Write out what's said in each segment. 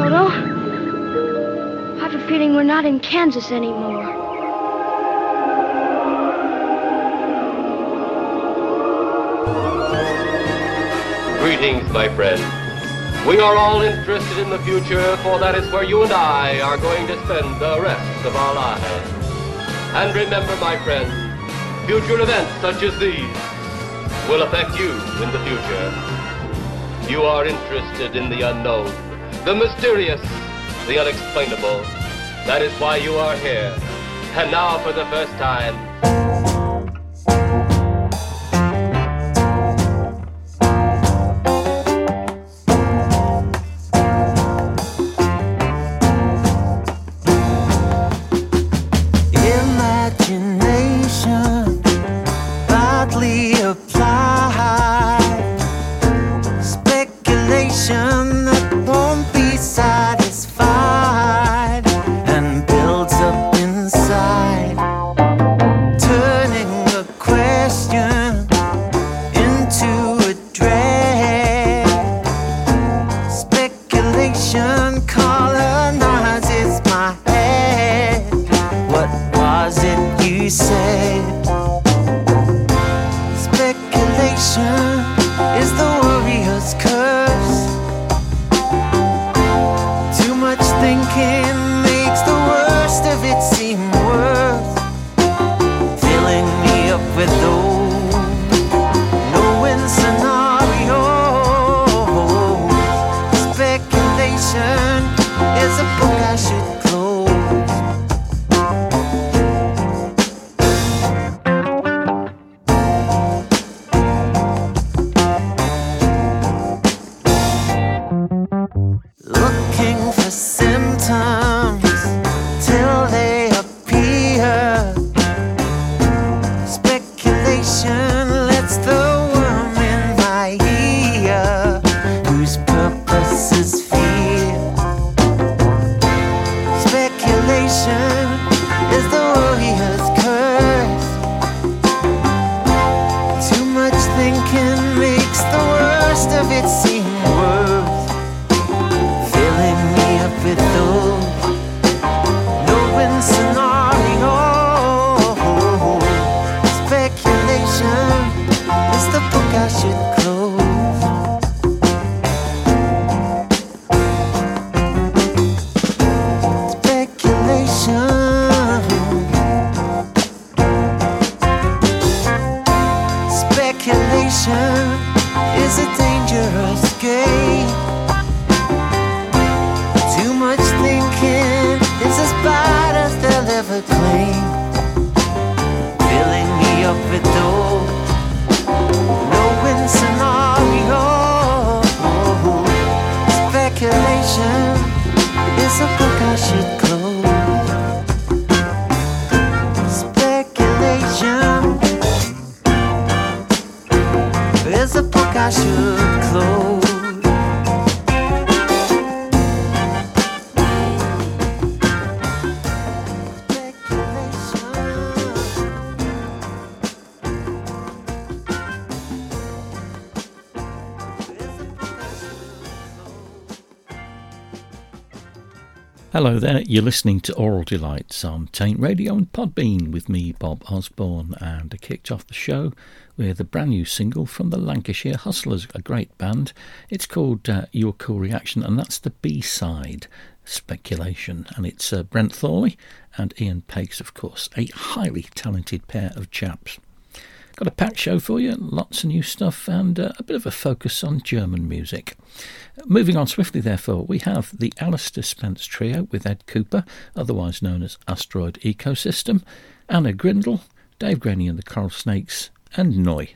Toto. I have a feeling we're not in Kansas anymore. Greetings, my friend. We are all interested in the future, for that is where you and I are going to spend the rest of our lives. And remember, my friend, future events such as these will affect you in the future. You are interested in the unknown, the mysterious, the unexplainable. That is why you are here. And now, for the first time, Hello there, you're listening to Oral Delights on Taint Radio and Podbean with me, Bob Osborne, and I kicked off the show with a brand new single from the Lancashire Hustlers, a great band. It's called uh, Your Cool Reaction, and that's the B side, Speculation. And it's uh, Brent Thorley and Ian Pace, of course, a highly talented pair of chaps. Got a packed show for you, lots of new stuff, and uh, a bit of a focus on German music. Moving on swiftly, therefore, we have the Alistair Spence Trio with Ed Cooper, otherwise known as Asteroid Ecosystem, Anna Grindle, Dave Graney and the Coral Snakes, and Neu.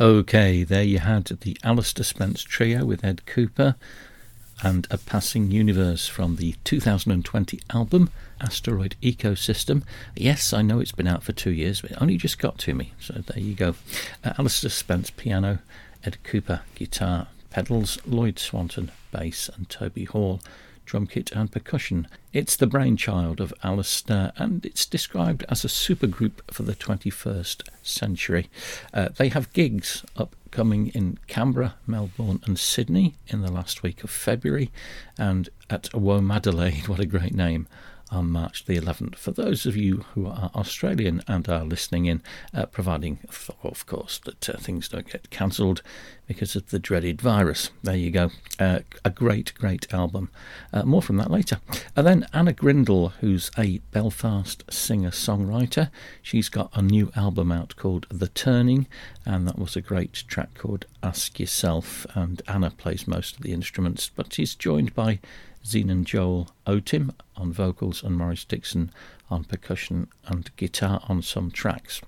Okay, there you had the Alistair Spence Trio with Ed Cooper and A Passing Universe from the 2020 album Asteroid Ecosystem. Yes, I know it's been out for two years, but it only just got to me, so there you go. Uh, Alistair Spence piano, Ed Cooper guitar, pedals, Lloyd Swanton bass, and Toby Hall drum kit and percussion. It's the brainchild of Alistair and it's described as a supergroup for the 21st century. Uh, they have gigs upcoming in Canberra, Melbourne, and Sydney in the last week of February, and at Womadelaide, what a great name, on March the 11th. For those of you who are Australian and are listening in, uh, providing, of course, that uh, things don't get cancelled because of the dreaded virus. There you go. Uh, a great, great album. Uh, more from that later. And then Anna Grindle, who's a Belfast singer songwriter. She's got a new album out called The Turning, and that was a great track called Ask Yourself. And Anna plays most of the instruments, but she's joined by Zenon Joel Otim on vocals and Maurice Dixon on percussion and guitar on some tracks.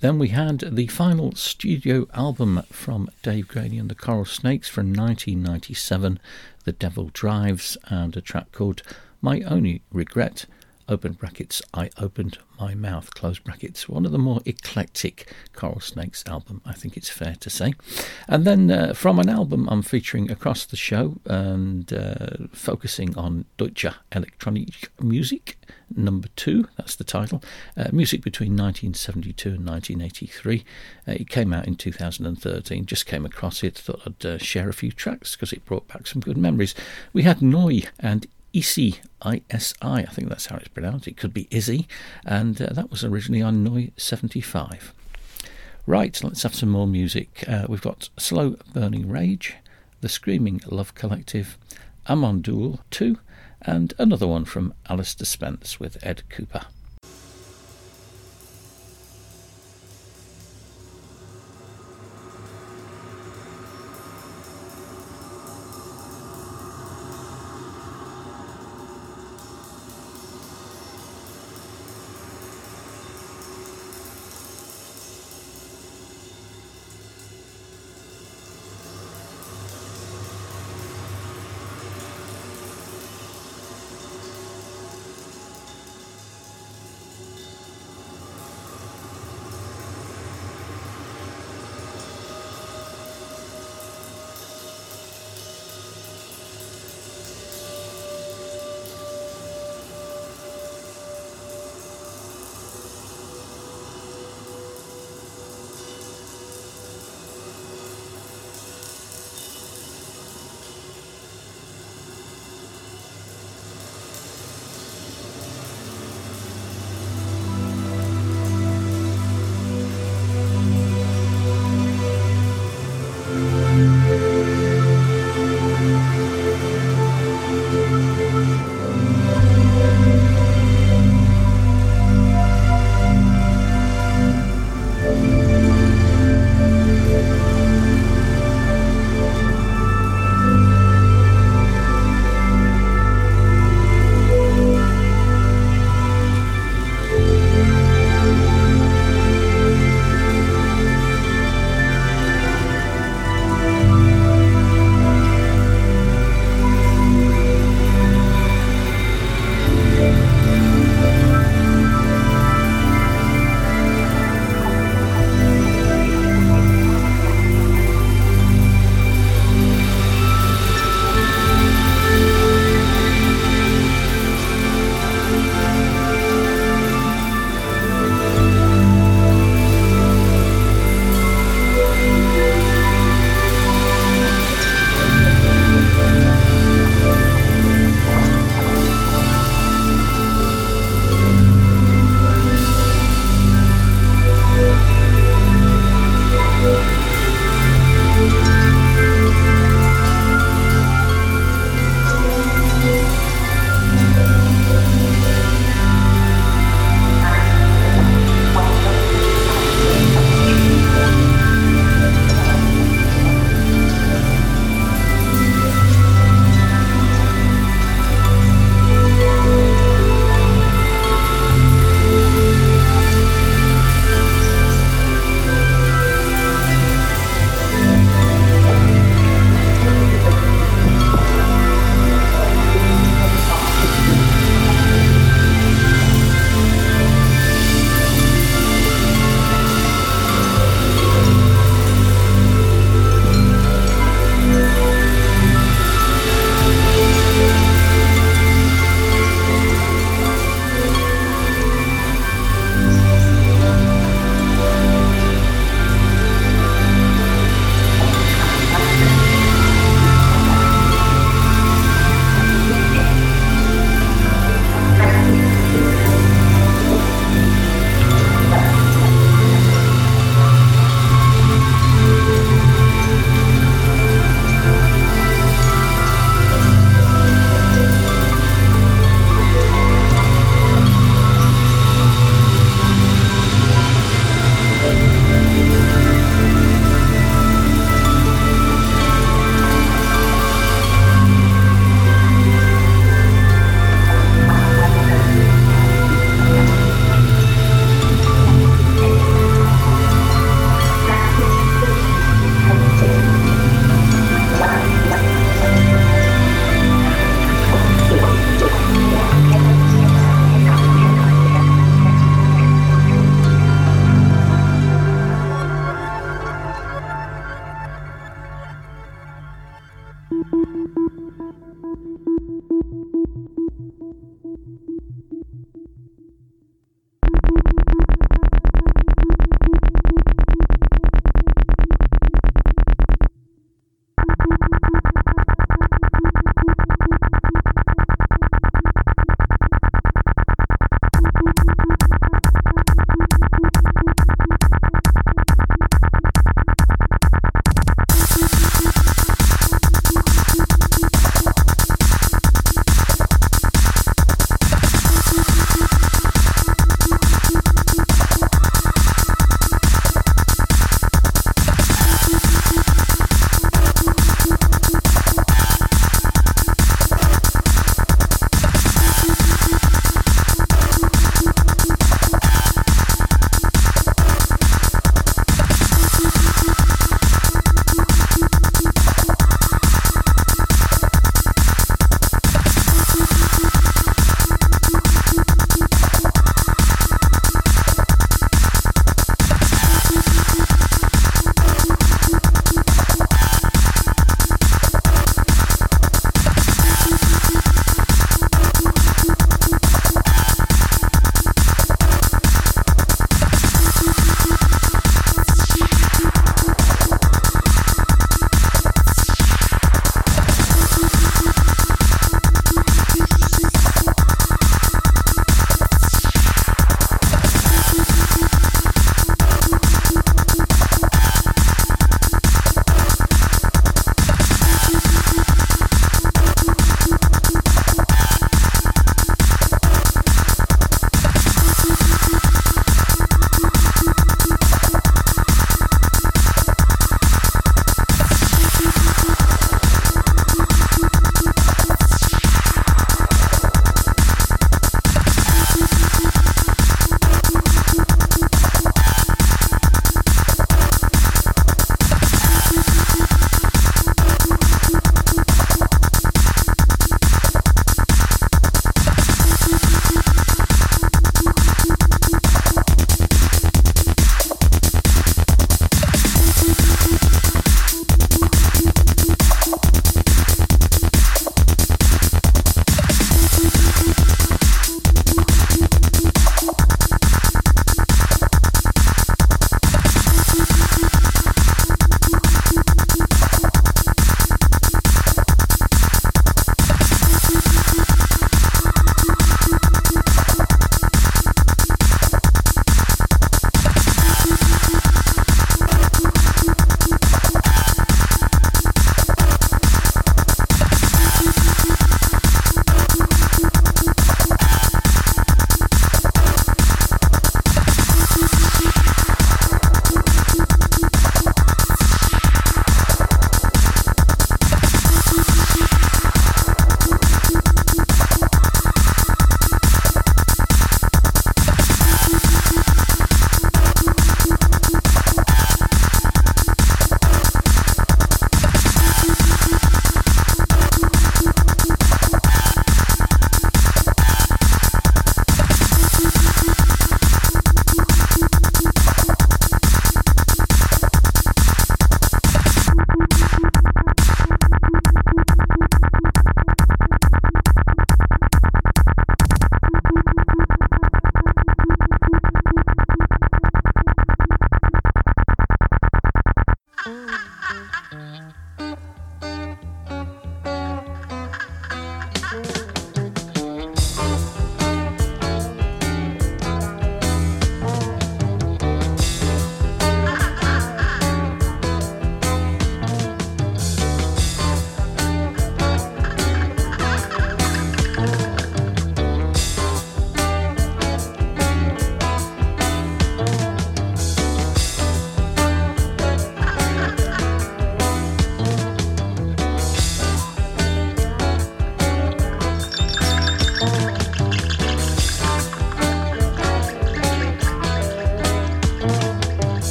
Then we had the final studio album from Dave Graney and the Coral Snakes from 1997, The Devil Drives, and a track called My Only Regret open brackets, I opened my mouth, close brackets. One of the more eclectic Coral Snakes album, I think it's fair to say. And then uh, from an album I'm featuring across the show and uh, focusing on Deutsche Electronic Music, number two, that's the title. Uh, music between 1972 and 1983. Uh, it came out in 2013, just came across it, thought I'd uh, share a few tracks because it brought back some good memories. We had Neu and Isi, I-S-I, I think that's how it's pronounced. It could be Izzy, and uh, that was originally on Neu 75. Right, let's have some more music. Uh, we've got Slow Burning Rage, The Screaming Love Collective, Amon Düül 2, and another one from Alistair Spence with Ed Cooper.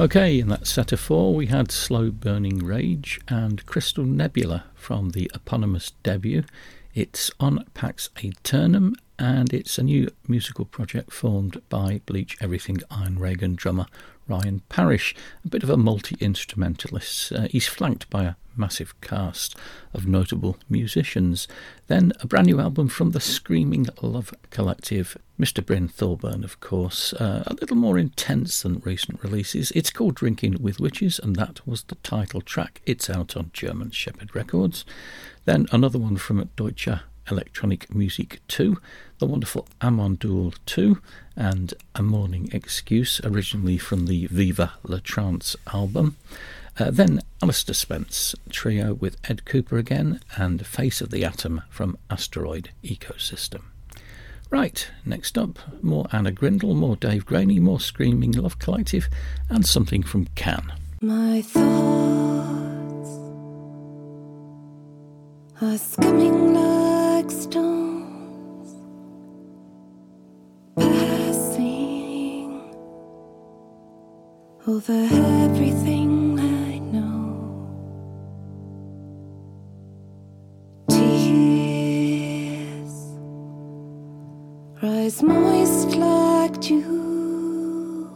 Okay, in that set of four, we had Slow Burning Rage and Crystal Nebula from the eponymous debut. It's on Pax Aeternum and it's a new musical project formed by Bleach Everything Iron Reagan drummer Ryan Parrish, a bit of a multi instrumentalist. Uh, he's flanked by a massive cast of notable musicians. Then a brand new album from the Screaming Love Collective, Mr. Bryn Thorburn, of course, uh, a little more intense than recent releases. It's called Drinking with Witches, and that was the title track. It's out on German Shepherd Records. Then another one from Deutsche Electronic Music 2, the wonderful Amon Düül 2, and A Morning Excuse, originally from the Vive La Trance album. Uh, then Alister Spence trio with Ed Cooper again, and Face of the Atom from Asteroid Ecosystem. Right, next up, more Anna Grindle, more Dave Graney, more Screaming Love Collective, and something from Can. My thoughts are skimming like stones, passing over everything rise moist like dew,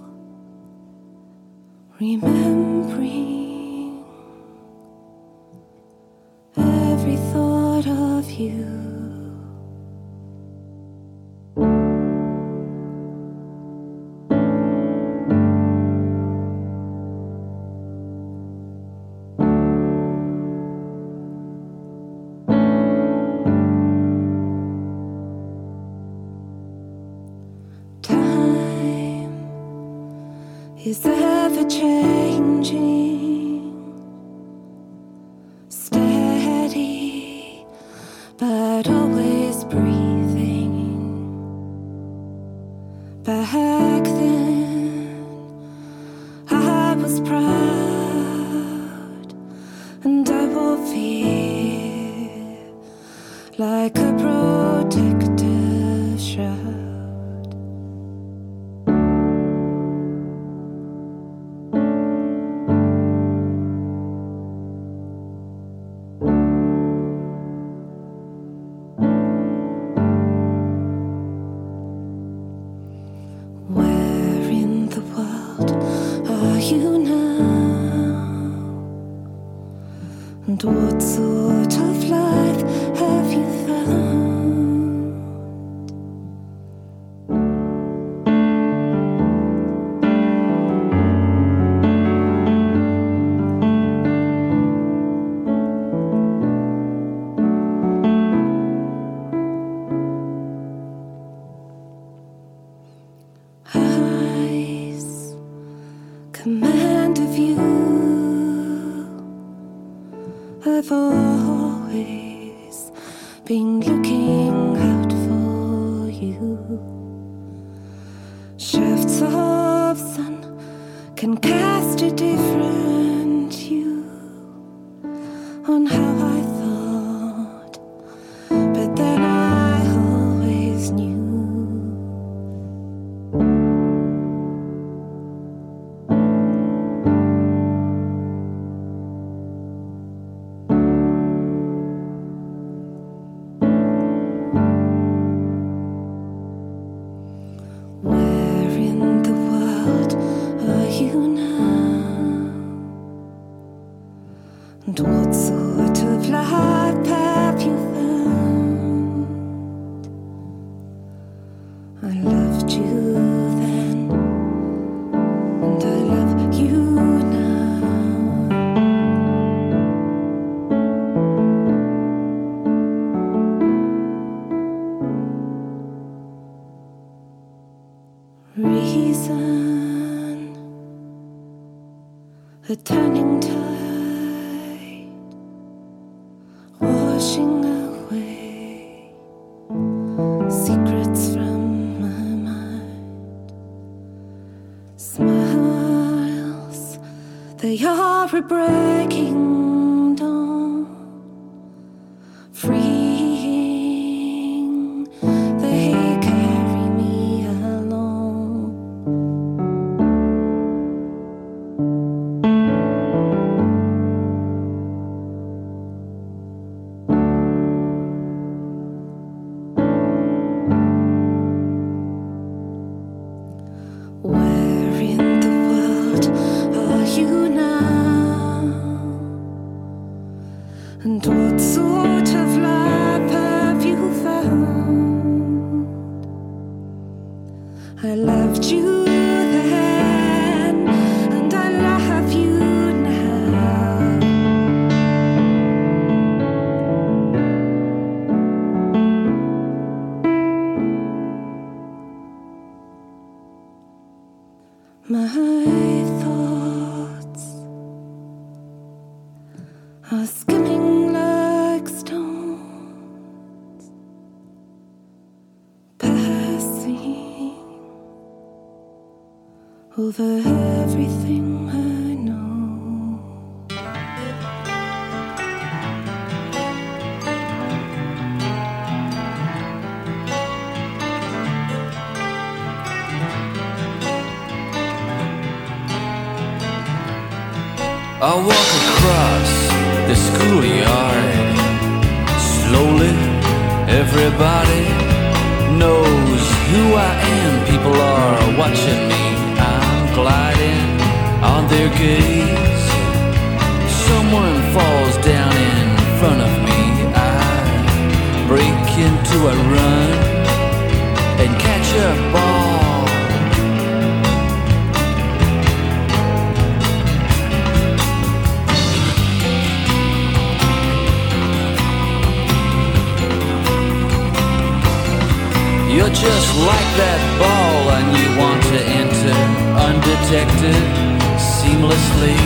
remembering every thought of you. Back are a over everything I know. I walk across the schoolyard slowly. Everybody knows who I am. People are watching me. I'm on their gaze. Someone falls down in front of me. I break into a run and catch a Just like that ball and you want to enter undetected, seamlessly.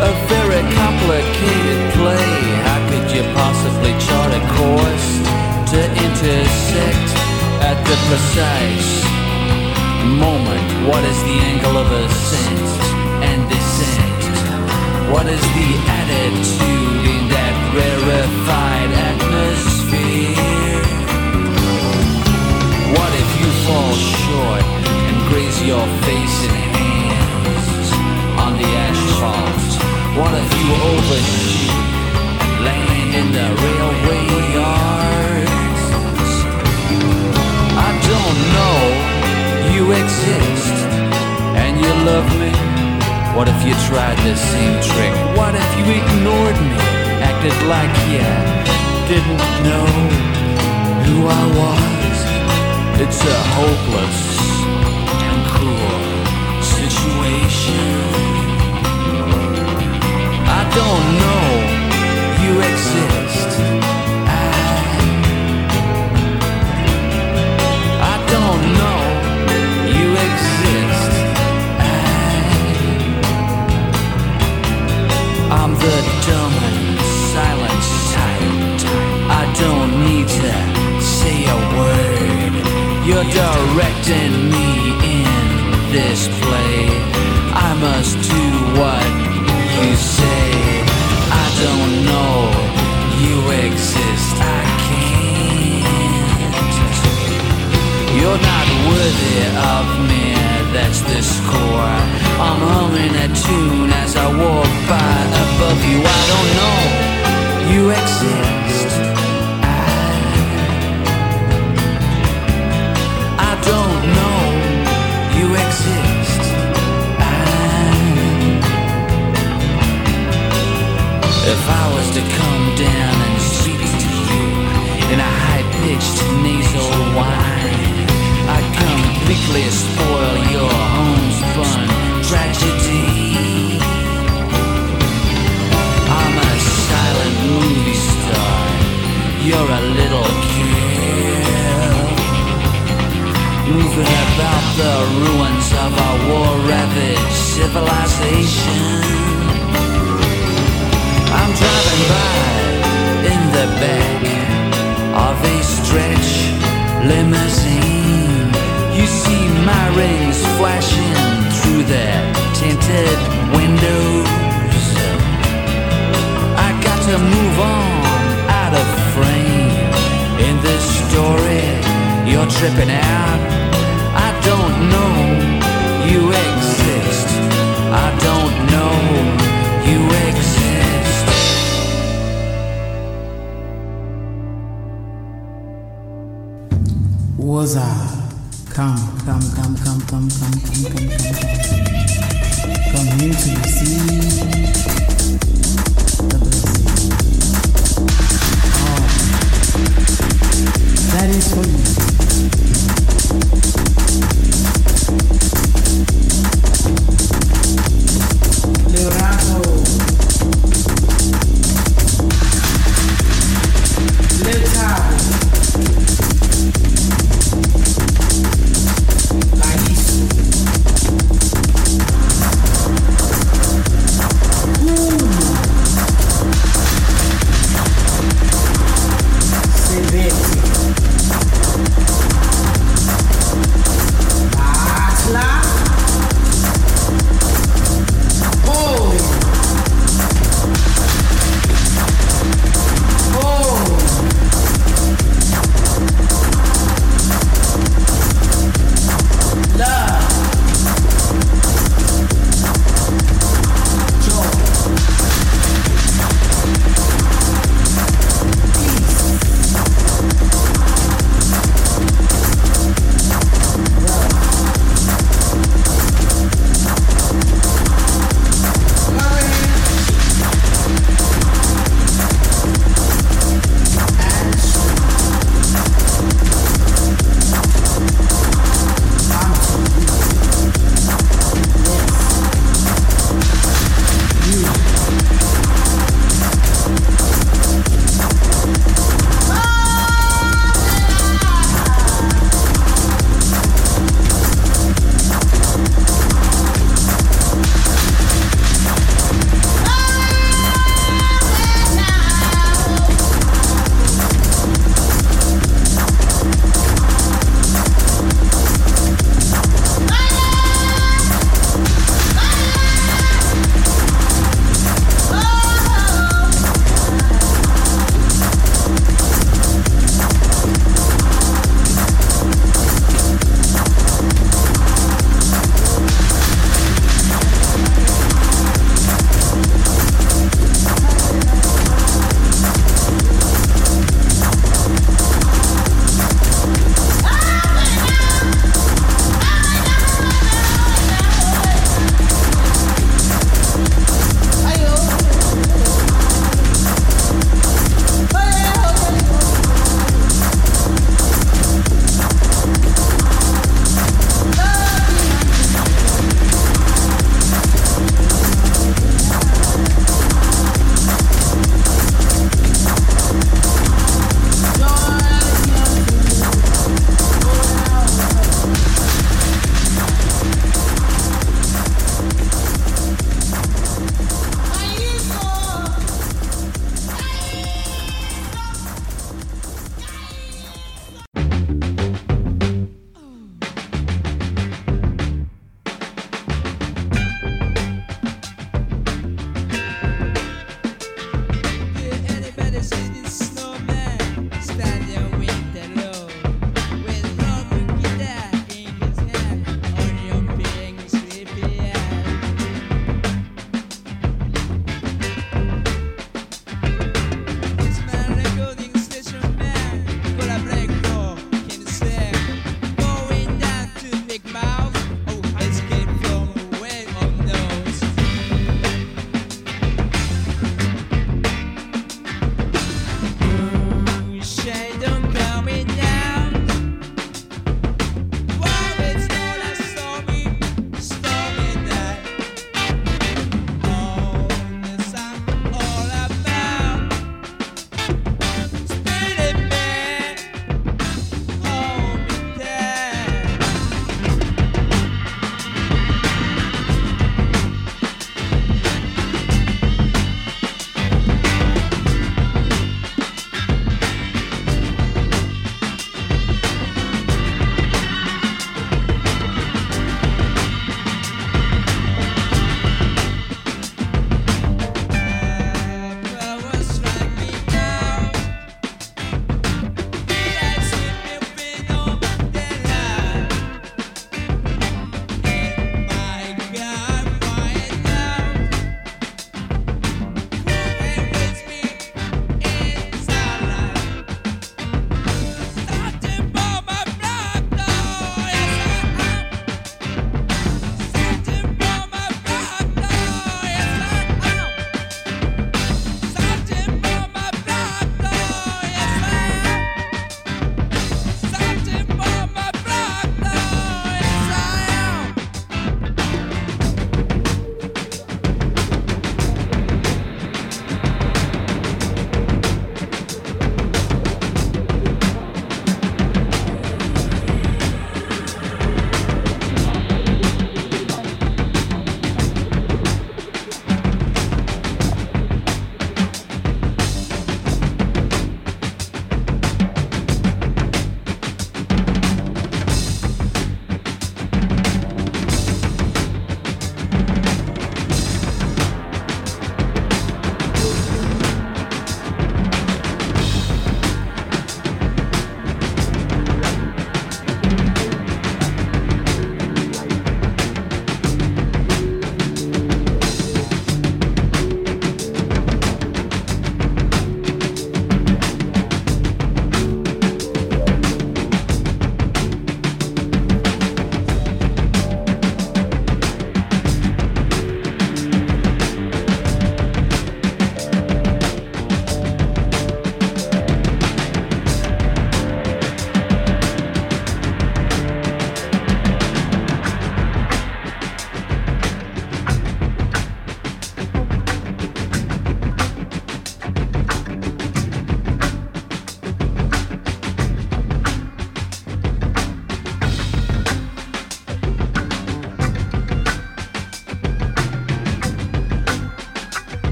A very complicated play. How could you possibly chart a course to intersect at the precise moment? What is the angle of ascent and descent? What is the attitude in that rarefied atmosphere? Fall short and graze your face and hands on the asphalt? What if you overshoot and land in the railway yards? I don't know you exist and you love me. What if you tried the same trick? What if you ignored me, acted like you didn't know who I was? It's a hopeless You're directing me in this play. I must do what you say. I don't know you exist. I can't. You're not worthy of me. That's the score. I'm humming a tune as I walk by above you. I don't know you exist. To come down and speak to you in a high-pitched nasal whine, I'd completely spoil your home's fun tragedy. I'm a silent movie star. You're a little kid moving about the ruins of our war-ravaged civilization. Limousine. You see my rings flashing through the tinted windows. I got to move on out of frame in this story. You're tripping out. I don't know you exist. I don't know you exist. Was I? Come, come, come, come, come, come, come, come, come, come. Here to receive the blessing. Oh, that is for you. Leonardo. Leonardo.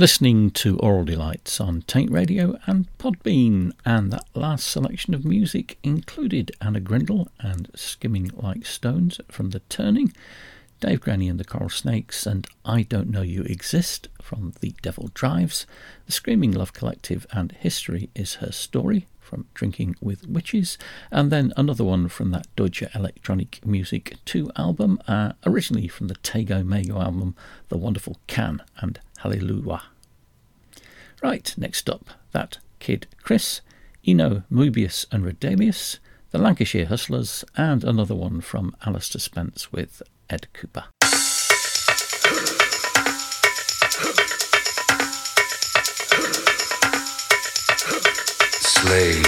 You're listening to Oral Delights on Taint Radio and Podbean, and that last selection of music included Anna Grindle and Skimming Like Stones from The Turning, Dave Graney and the Coral Snakes, and I Don't Know You Exist from The Devil Drives, The Screaming Love Collective, and History is Her Story from Drinking with Witches, and then another one from that Deutsche Electronic Music 2 album, uh, originally from the Tago Mago album, The Wonderful Can and Halleluhwah. Right, next up, that Kid Chris, Eno, Moebius and Roedelius, the Lancashire Hustlers, and another one from Alister Spence with Ed Cooper. Slave.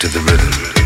To the rhythm.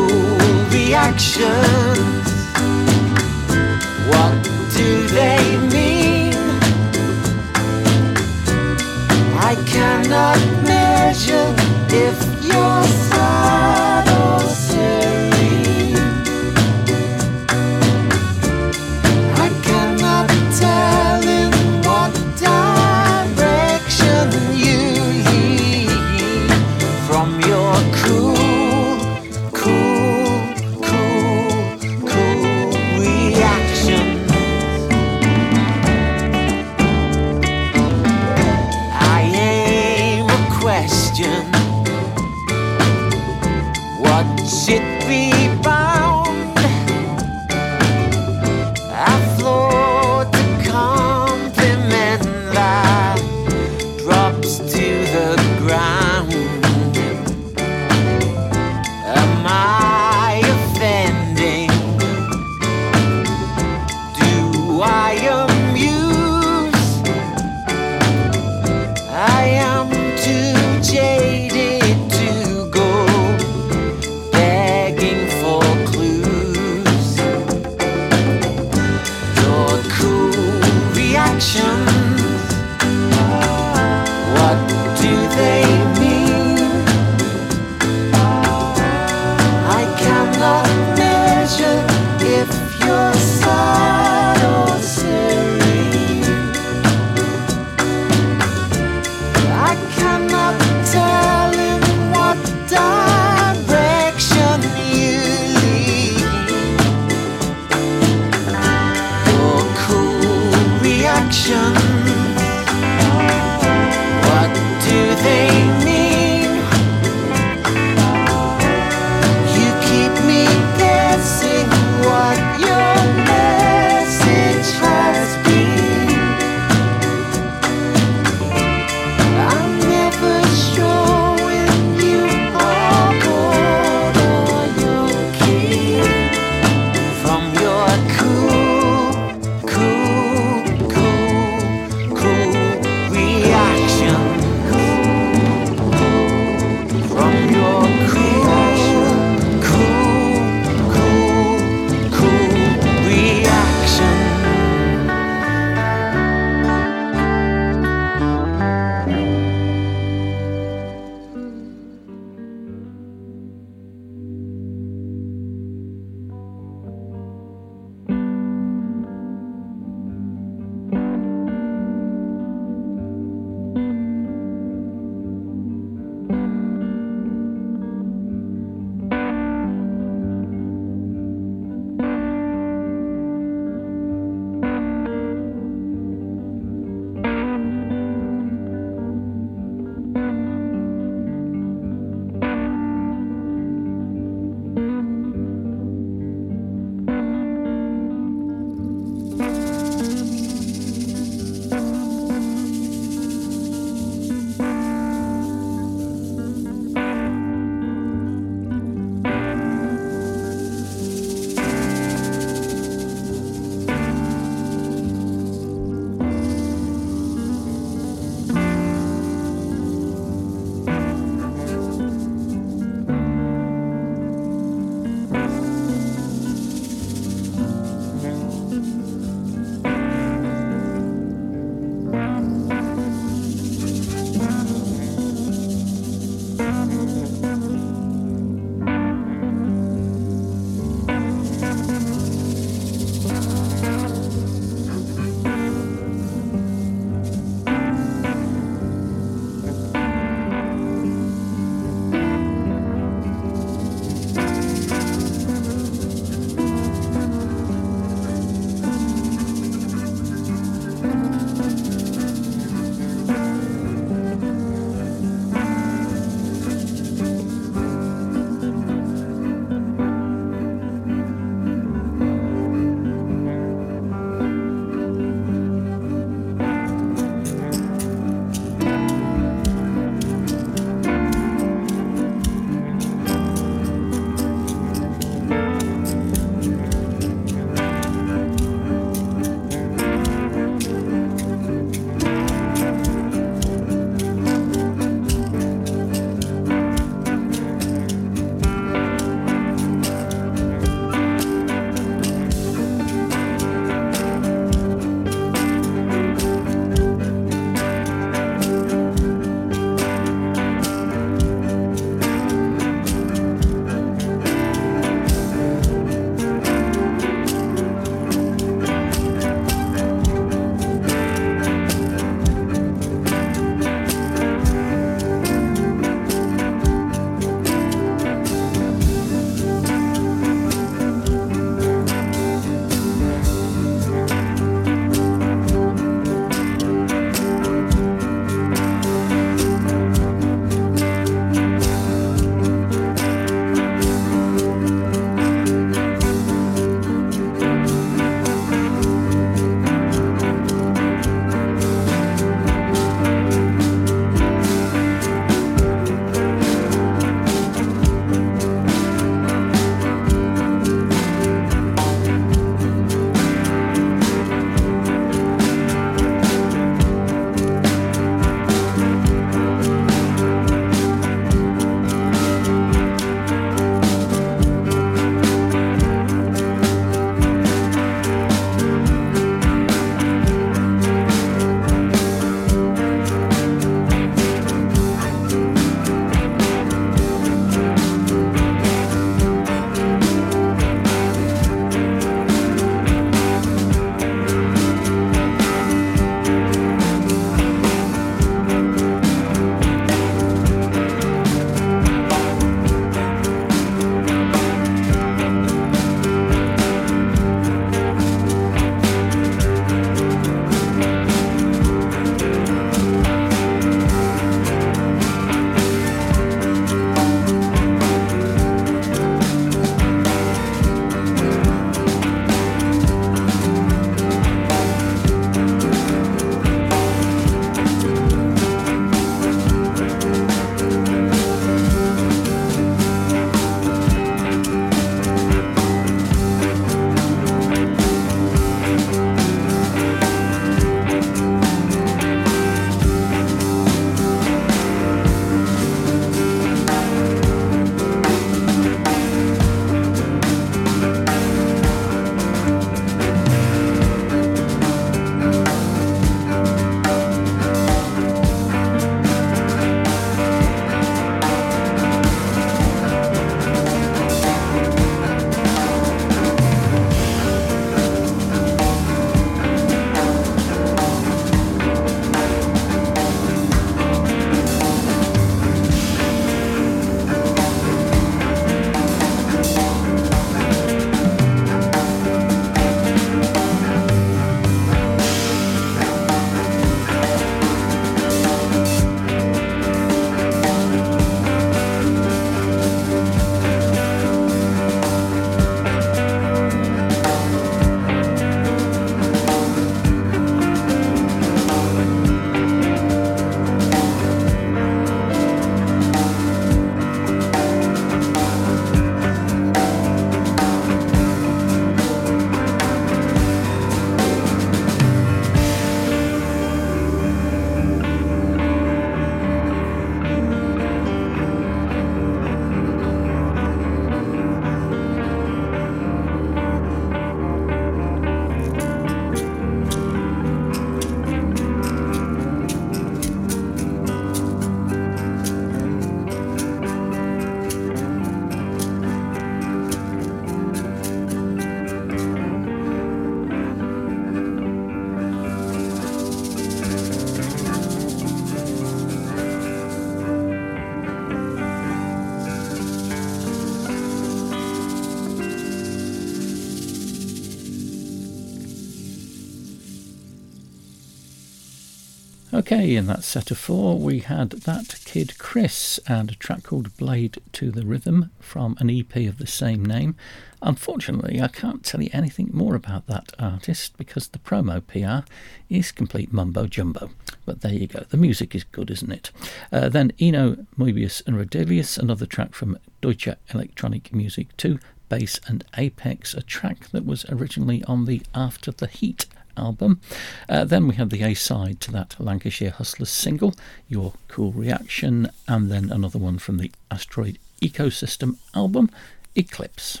Okay, in that set of four, we had that kid Chris and a track called Blade to the Rhythm from an EP of the same name. Unfortunately, I can't tell you anything more about that artist because the promo PR is complete mumbo jumbo. But there you go, the music is good, isn't it? Uh, then Eno, Moebius, and Roedelius, another track from Deutsche Electronic Music 2, Base and Apex, a track that was originally on the After the Heat album. Uh, then we have the A side to that Lancashire Hustlers single, Your Cool Reaction, and then another one from the Asteroid Ecosystem album, Eclipse.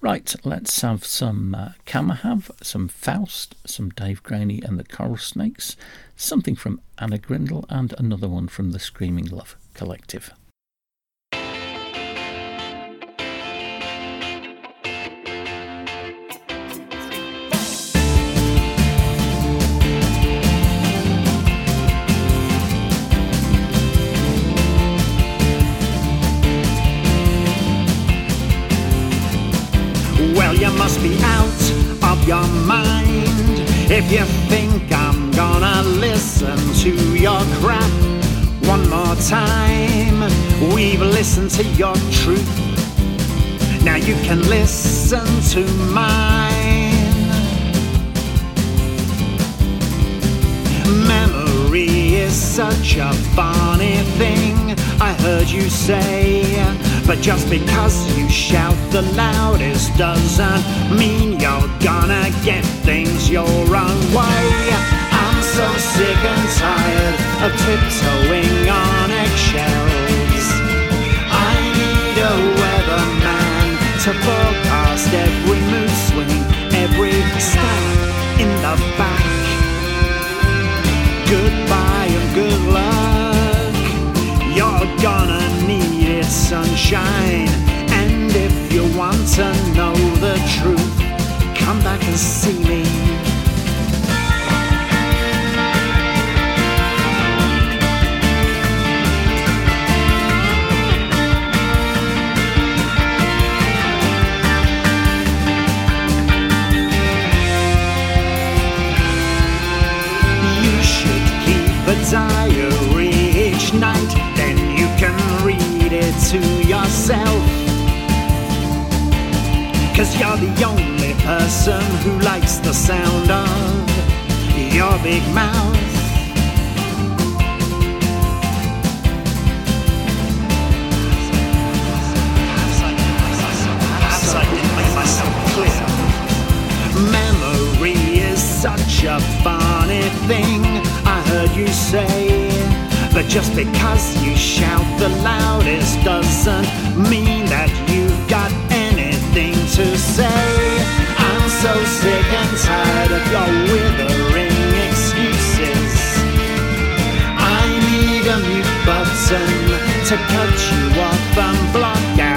Right, let's have some uh, Kamahav, some Faust, some Dave Graney and the Coral Snakes, something from Anna Grindle, and another one from the Screaming Love Collective. If you think I'm gonna listen to your crap one more time. We've listened to your truth, now you can listen to mine. Memory is such a funny thing, I heard you say. But just because you shout the loudest doesn't mean you're gonna get things your own way. I'm so sick and tired of tiptoeing on eggshells. I need a weatherman to forecast every mood swing, every stab in the back. Goodbye and good luck. Gonna sunshine. And if you want to know the truth, come back and see me. You to yourself. Cause you're the only person who likes the sound of your big mouth. Memory is such a funny thing. I heard you say but just because you shout the loudest doesn't mean that you've got anything to say. I'm so sick and tired of your withering excuses. I need a mute button to cut you off and block out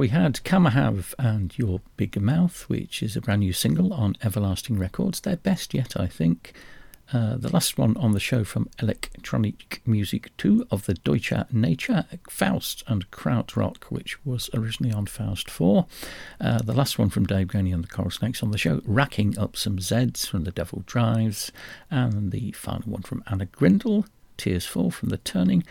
we had Kamahav and Your Big Mouth, which is a brand new single on Everlasting Records. Their best yet, I think. Uh, the last one on the show from Electronic Music 2 of the Deutscher Nature, Faust and Krautrock, which was originally on Faust 4. Uh, the last one from Dave Graney and the Coral Snakes on the show, racking up some Zs from The Devil Drives. And the final one from Anna Grindle, Tears Fall from The Turning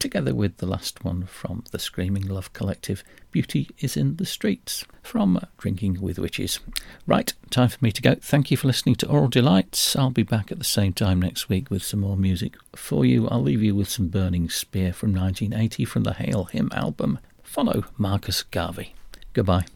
together with the last one from the Screaming Love Collective, Beauty is in the Streets, from Drinking with Witches. Right, time for me to go. Thank you for listening to Aural Delights. I'll be back at the same time next week with some more music for you. I'll leave you with some Burning Spear from 1980 from the Hail Him album. Follow Marcus Garvey. Goodbye.